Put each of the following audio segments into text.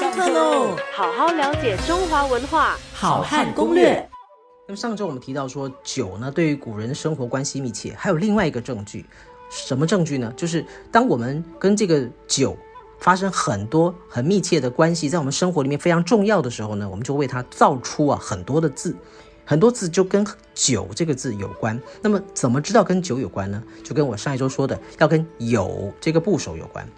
上课喽！好好了解中华文化，好汉攻略。那么上周我们提到说，酒呢对于古人的生活关系密切，还有另外一个证据，什么证据呢？就是当我们跟这个酒发生很多很密切的关系，在我们生活里面非常重要的时候呢，我们就为它造出啊很多的字，很多字就跟酒这个字有关。那么怎么知道跟酒有关呢？就跟我上一周说的，要跟有这个部首有关。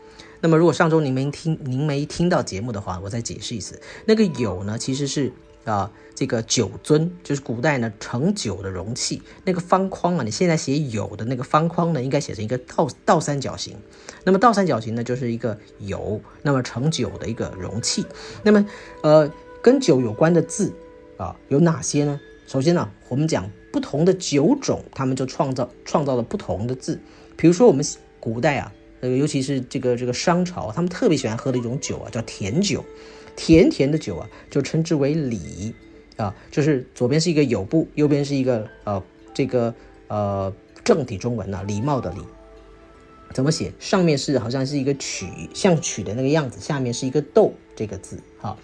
那么如果上周您没听您没听到节目的话，我再解释一次，那个有呢其实是啊这个酒樽，就是古代呢盛酒的容器，那个方框啊，你现在写有的那个方框呢，应该写成一个倒倒三角形。那么倒三角形呢就是一个有，那么盛酒的一个容器。那么呃跟酒有关的字啊有哪些呢？首先呢，我们讲不同的酒种，他们就创造创造了不同的字。比如说我们古代啊。呃，尤其是这个这个商朝，他们特别喜欢喝的一种酒啊，叫甜酒，甜甜的酒啊，就称之为礼啊，就是左边是一个有部，右边是一个呃这个呃正体中文呐，礼貌的礼，怎么写？上面是好像是一个曲，像曲的那个样子，下面是一个豆这个字，好，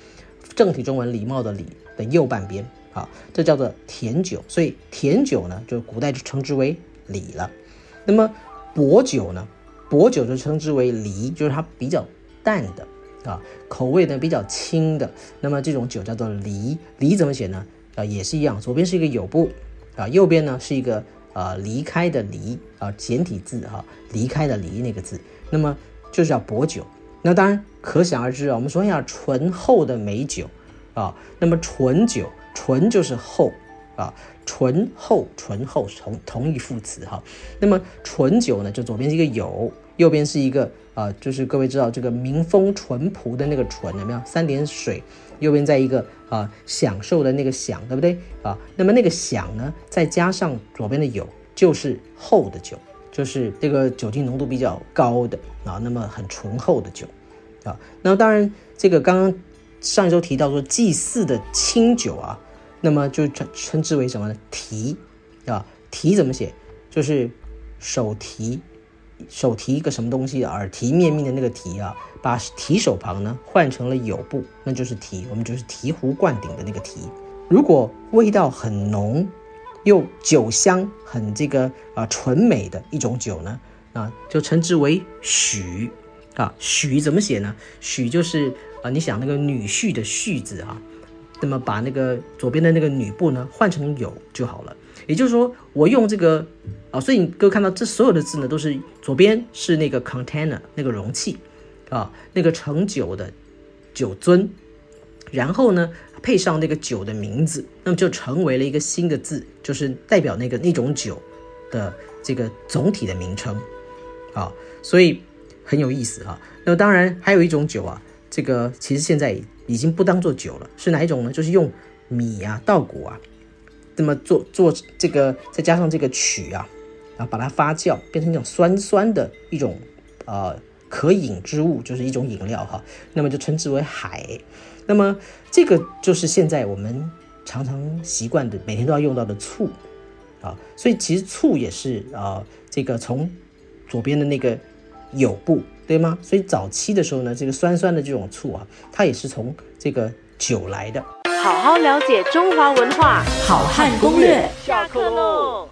正体中文礼貌的礼的右半边，好，这叫做甜酒，所以甜酒呢，就古代就称之为礼了。那么薄酒呢？薄酒就称之为梨，就是它比较淡的啊，口味呢比较轻的。那么这种酒叫做梨，梨怎么写呢？啊，也是一样，左边是一个有部啊，右边呢是一个呃离开的离啊，简体字哈，离开的离那个字。那么就是叫薄酒。那当然可想而知啊，我们说一下，醇厚的美酒啊，那么醇酒，醇就是厚。啊，醇厚，醇厚，同同义副词哈。那么醇酒呢，就左边是一个有，右边是一个啊，就是各位知道这个民风淳朴的那个淳有没有？三点水，右边在一个啊，享受的那个享，对不对啊？那么那个享呢，再加上左边的有，就是厚的酒，就是这个酒精浓度比较高的啊，那么很醇厚的酒啊。那当然，这个刚刚上一周提到说祭祀的清酒啊。那么就称称之为什么呢？提，啊，提怎么写？就是手提，手提一个什么东西？耳提面命的那个提啊，把提手旁呢换成了有部，那就是提。我们就是醍醐灌顶的那个提。如果味道很浓，又酒香很这个啊纯美的一种酒呢，啊，就称之为许，啊，许怎么写呢？许就是啊，你想那个女婿的婿字啊。那么把那个左边的那个女部呢换成有就好了。也就是说，我用这个啊，所以你各位看到这所有的字呢，都是左边是那个 container 那个容器啊，那个盛酒的酒樽，然后呢配上那个酒的名字，那么就成为了一个新的字，就是代表那个那种酒的这个总体的名称啊，所以很有意思啊。那么当然还有一种酒啊，这个其实现在。已经不当做酒了，是哪一种呢？就是用米啊、稻谷啊，那么做做这个，再加上这个曲啊，然后把它发酵，变成一种酸酸的一种呃可饮之物，就是一种饮料哈。那么就称之为海。那么这个就是现在我们常常习惯的，每天都要用到的醋啊。所以其实醋也是啊，这个从左边的那个有部。对吗？所以早期的时候呢，这个酸酸的这种醋啊，它也是从这个酒来的。好好了解中华文化，好汉攻略，下课喽。